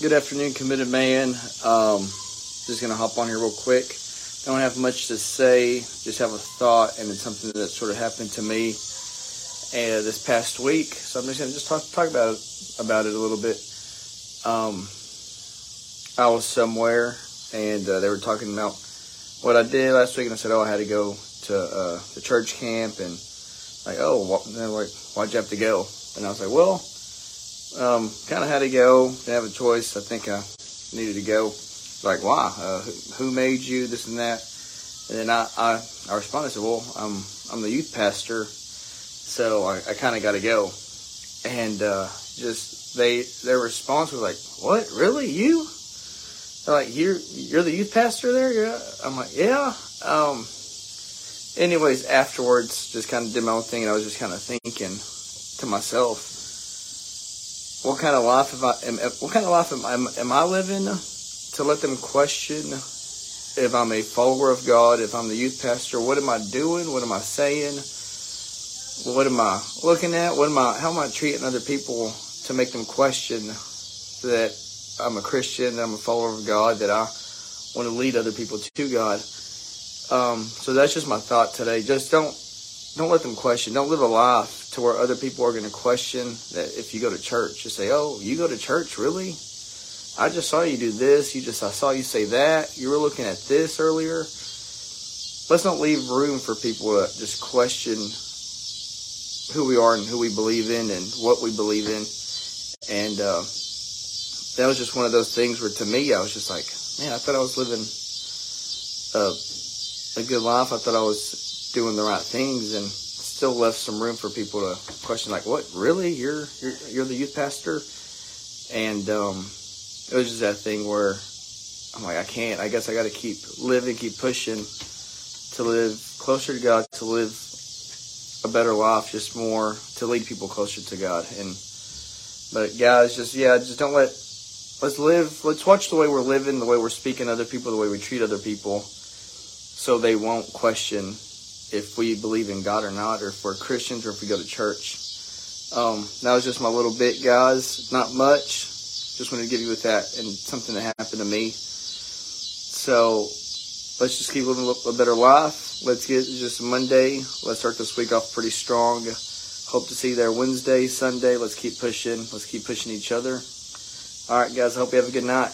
good afternoon, committed man. Um, just gonna hop on here real quick. Don't have much to say. Just have a thought, and it's something that sort of happened to me uh, this past week. So I'm just gonna just talk talk about it, about it a little bit. Um, I was somewhere, and uh, they were talking about what I did last week, and I said, "Oh, I had to go to uh, the church camp," and like, "Oh, like, why'd you have to go?" And I was like, "Well." Um, kind of had to go. Didn't have a choice. I think I needed to go. Like, why? Uh, who, made you? This and that. And then I, I, I responded, I said, well, I'm, I'm the youth pastor, so I, I kind of got to go. And uh, just they, their response was like, what? Really? You? They're like, you're, you're the youth pastor there? Yeah. I'm like, yeah. Um, anyways, afterwards, just kind of did my own thing, and I was just kind of thinking to myself, what kind of life I? Am, what kind of life am, am, am I living to let them question if I'm a follower of God, if I'm the youth pastor? What am I doing? What am I saying? What am I looking at? What am I? How am I treating other people to make them question that I'm a Christian, that I'm a follower of God, that I want to lead other people to God? Um, so that's just my thought today. Just don't don't let them question. Don't live a life to where other people are going to question that if you go to church. Just say, "Oh, you go to church, really? I just saw you do this. You just I saw you say that. You were looking at this earlier." Let's not leave room for people to just question who we are and who we believe in and what we believe in. And uh, that was just one of those things where, to me, I was just like, man, I thought I was living a, a good life. I thought I was doing the right things and still left some room for people to question like what? Really? You're you're, you're the youth pastor? And um, it was just that thing where i'm like i can't. I guess i got to keep living keep pushing to live closer to god to live a better life just more to lead people closer to god. And but guys just yeah just don't let let's live let's watch the way we're living the way we're speaking other people the way we treat other people so they won't question if we believe in God or not, or if we're Christians, or if we go to church. Um, that was just my little bit, guys. Not much. Just wanted to give you with that and something that happened to me. So let's just keep living a better life. Let's get just Monday. Let's start this week off pretty strong. Hope to see you there Wednesday, Sunday. Let's keep pushing. Let's keep pushing each other. All right, guys. I hope you have a good night.